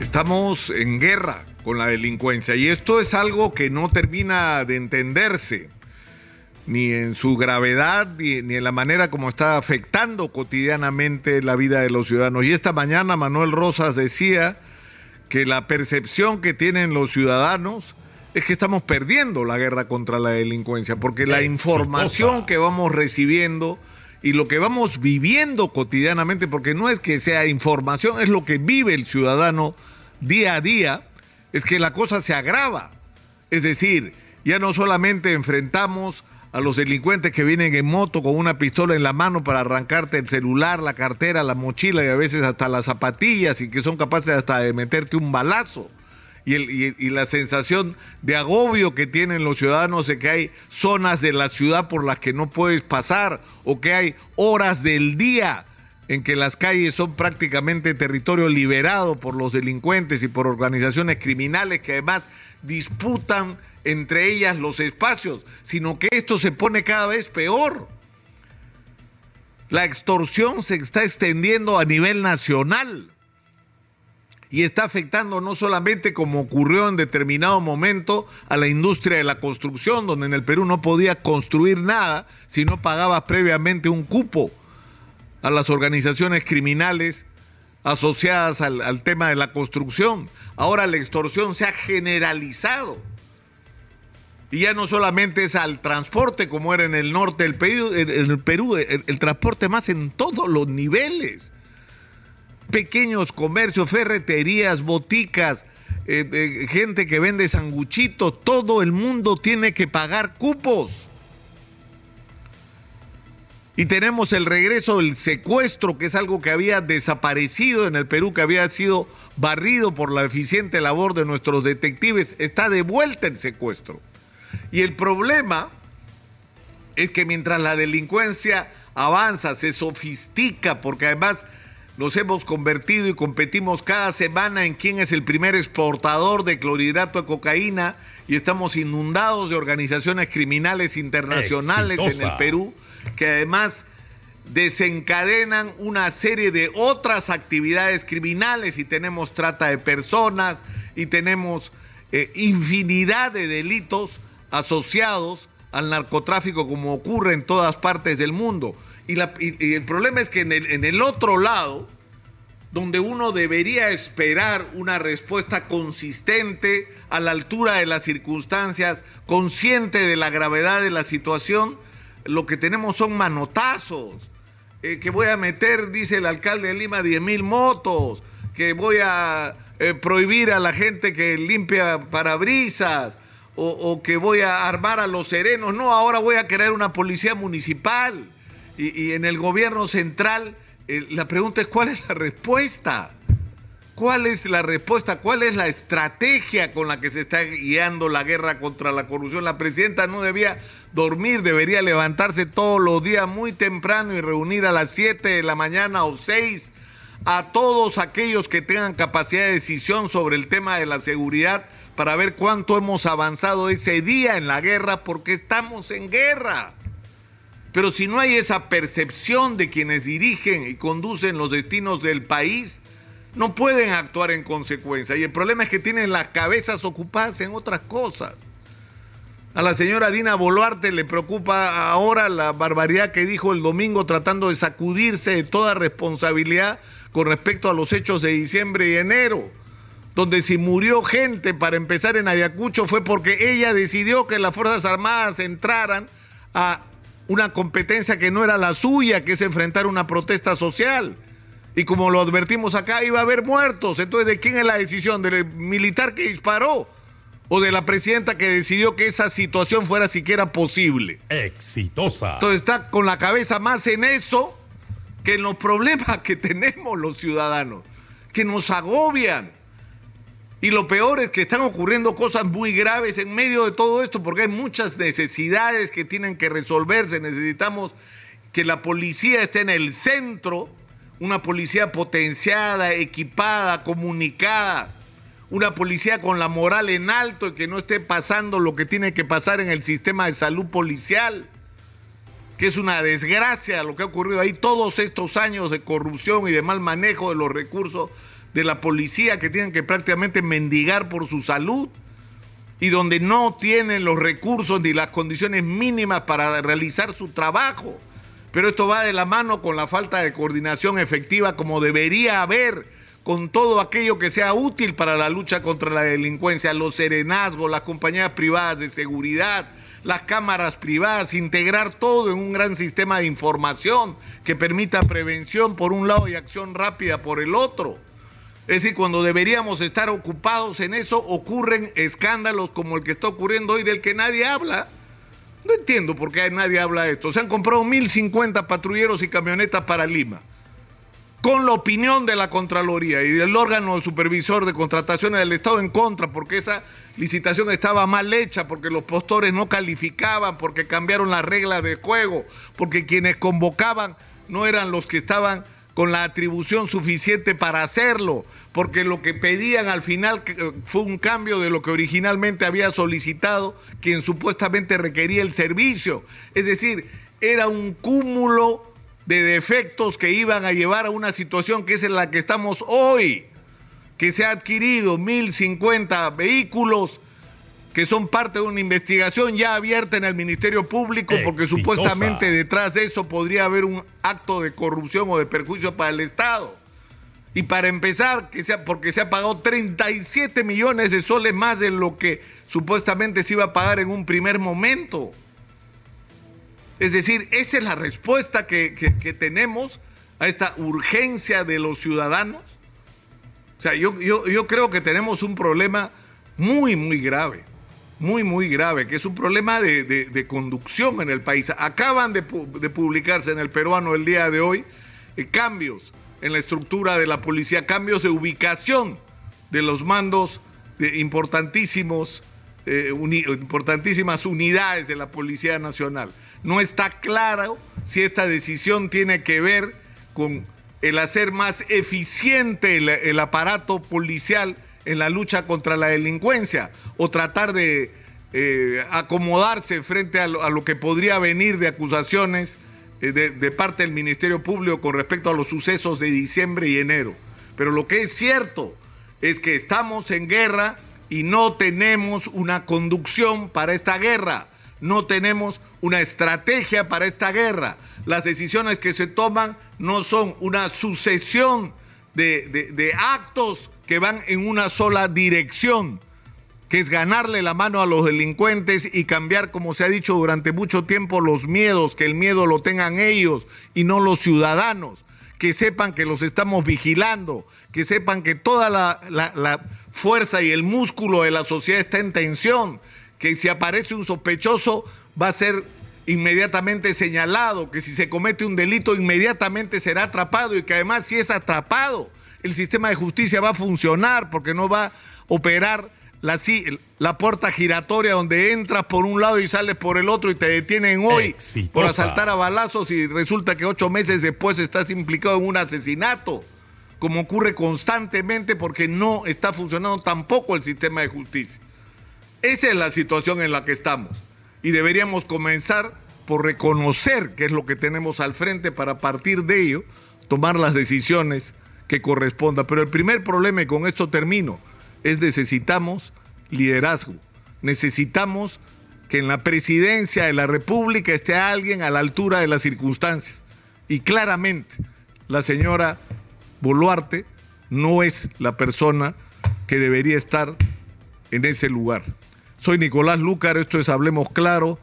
Estamos en guerra con la delincuencia y esto es algo que no termina de entenderse ni en su gravedad ni, en la manera como está afectando cotidianamente la vida de los ciudadanos. Y esta mañana Manuel Rosas decía que la percepción que tienen los ciudadanos es que estamos perdiendo la guerra contra la delincuencia, porque la información que vamos recibiendo y lo que vamos viviendo cotidianamente, porque no es que sea información, es lo que vive el ciudadano día a día, es que la cosa se agrava. Es decir, ya no solamente enfrentamos a los delincuentes que vienen en moto con una pistola en la mano para arrancarte el celular, la cartera, la mochila y a veces hasta las zapatillas y que son capaces hasta de meterte un balazo. Y, la sensación de agobio que tienen los ciudadanos de que hay zonas de la ciudad por las que no puedes pasar o que hay horas del día en que las calles son prácticamente territorio liberado por los delincuentes y por organizaciones criminales que además disputan entre ellas los espacios, sino que esto se pone cada vez peor. La extorsión se está extendiendo a nivel nacional y está afectando no solamente como ocurrió en determinado momento a la industria de la construcción, donde en el Perú no podía construir nada si no pagaba previamente un cupo a las organizaciones criminales asociadas al, tema de la construcción. Ahora la extorsión se ha generalizado y ya no solamente es al transporte como era en el norte del Perú, en el, Perú el, transporte más en todos los niveles. Pequeños comercios, ferreterías, boticas, eh, gente que vende sanguchitos, todo el mundo tiene que pagar cupos. Y tenemos el regreso del secuestro, que es algo que había desaparecido en el Perú, que había sido barrido por la eficiente labor de nuestros detectives. Está de vuelta el secuestro. Y el problema es que mientras la delincuencia avanza, se sofistica, porque además nos hemos convertido y competimos cada semana en quién es el primer exportador de clorhidrato de cocaína y estamos inundados de organizaciones criminales internacionales en el Perú que además desencadenan una serie de otras actividades criminales y tenemos trata de personas y tenemos eh, infinidad de delitos asociados al narcotráfico como ocurre en todas partes del mundo. Y, el problema es que en el, en el otro lado, donde uno debería esperar una respuesta consistente, a la altura de las circunstancias, consciente de la gravedad de la situación, lo que tenemos son manotazos. Eh, que voy a meter, dice el alcalde de Lima, 10 mil motos, que voy a eh, prohibir a la gente que limpia parabrisas, o, que voy a armar a los serenos. No, ahora voy a crear una policía municipal. Y, en el gobierno central, eh, la pregunta es, ¿cuál es la respuesta? ¿Cuál es la respuesta? ¿Cuál es la estrategia con la que se está guiando la guerra contra la corrupción? La presidenta no debía dormir, debería levantarse todos los días muy temprano y reunir a las 7 de la mañana o 6 a todos aquellos que tengan capacidad de decisión sobre el tema de la seguridad para ver cuánto hemos avanzado ese día en la guerra, porque estamos en guerra. Pero si no hay esa percepción de quienes dirigen y conducen los destinos del país, no pueden actuar en consecuencia. Y el problema es que tienen las cabezas ocupadas en otras cosas. A la señora Dina Boluarte le preocupa ahora la barbaridad que dijo el domingo tratando de sacudirse de toda responsabilidad con respecto a los hechos de diciembre y enero donde si murió gente para empezar en Ayacucho fue porque ella decidió que las Fuerzas Armadas entraran a una competencia que no era la suya, que es enfrentar una protesta social. Y como lo advertimos acá, iba a haber muertos. Entonces, ¿de quién es la decisión? ¿Del militar que disparó? ¿O de la presidenta que decidió que esa situación fuera siquiera posible? Exitosa. Entonces está con la cabeza más en eso que en los problemas que tenemos los ciudadanos, que nos agobian. Y lo peor es que están ocurriendo cosas muy graves en medio de todo esto, porque hay muchas necesidades que tienen que resolverse. Necesitamos que la policía esté en el centro, una policía potenciada, equipada, comunicada, una policía con la moral en alto y que no esté pasando lo que tiene que pasar en el sistema de salud policial, que es una desgracia lo que ha ocurrido ahí todos estos años de corrupción y de mal manejo de los recursos de la policía que tienen que prácticamente mendigar por su salud y donde no tienen los recursos ni las condiciones mínimas para realizar su trabajo. Pero esto va de la mano con la falta de coordinación efectiva como debería haber con todo aquello que sea útil para la lucha contra la delincuencia, los serenazgos, las compañías privadas de seguridad, las cámaras privadas, integrar todo en un gran sistema de información que permita prevención por un lado y acción rápida por el otro. Es decir, cuando deberíamos estar ocupados en eso, ocurren escándalos como el que está ocurriendo hoy del que nadie habla. No entiendo por qué nadie habla de esto. Se han comprado 1.050 patrulleros y camionetas para Lima, con la opinión de la Contraloría y del órgano supervisor de contrataciones del Estado en contra, porque esa licitación estaba mal hecha, porque los postores no calificaban, porque cambiaron las reglas de juego, porque quienes convocaban no eran los que estaban con la atribución suficiente para hacerlo, porque lo que pedían al final eh, fue un cambio de lo que originalmente había solicitado quien supuestamente requería el servicio. Es decir, era un cúmulo de defectos que iban a llevar a una situación que es en la que estamos hoy, que se ha adquirido 1.050 vehículos que son parte de una investigación ya abierta en el Ministerio Público, porque supuestamente detrás de eso podría haber un acto de corrupción o de perjuicio para el Estado. Y para empezar, que sea, porque se ha pagado 37 millones de soles más de lo que supuestamente se iba a pagar en un primer momento. Es decir, esa es la respuesta que, tenemos a esta urgencia de los ciudadanos. O sea, yo, yo creo que tenemos un problema muy, muy grave muy, muy grave, que es un problema de, conducción en el país. Acaban de, publicarse en el peruano el día de hoy eh, cambios en la estructura de la policía, cambios de ubicación de los mandos de importantísimos, eh, importantísimas unidades de la Policía Nacional. No está claro si esta decisión tiene que ver con el hacer más eficiente el aparato policial en la lucha contra la delincuencia o tratar de eh, acomodarse frente a lo, que podría venir de acusaciones eh, de, parte del Ministerio Público con respecto a los sucesos de diciembre y enero. Pero lo que es cierto es que estamos en guerra y no tenemos una conducción para esta guerra, no tenemos una estrategia para esta guerra. Las decisiones que se toman no son una sucesión de, de actos que van en una sola dirección, que es ganarle la mano a los delincuentes y cambiar, como se ha dicho durante mucho tiempo, los miedos, que el miedo lo tengan ellos y no los ciudadanos, que sepan que los estamos vigilando, que sepan que toda la, fuerza y el músculo de la sociedad está en tensión, que si aparece un sospechoso va a ser inmediatamente señalado, que si se comete un delito inmediatamente será atrapado y que además si es atrapado el sistema de justicia va a funcionar porque no va a operar la, la puerta giratoria donde entras por un lado y sales por el otro y te detienen hoy por asaltar a balazos y resulta que ocho meses después estás implicado en un asesinato, como ocurre constantemente porque no está funcionando tampoco el sistema de justicia. Esa es la situación en la que estamos y deberíamos comenzar por reconocer qué es lo que tenemos al frente para a partir de ello tomar las decisiones que corresponda. Pero el primer problema, y con esto termino, es necesitamos liderazgo. Necesitamos que en la presidencia de la República esté alguien a la altura de las circunstancias. Y claramente, la señora Boluarte no es la persona que debería estar en ese lugar. Soy Nicolás Lúcar, esto es Hablemos Claro.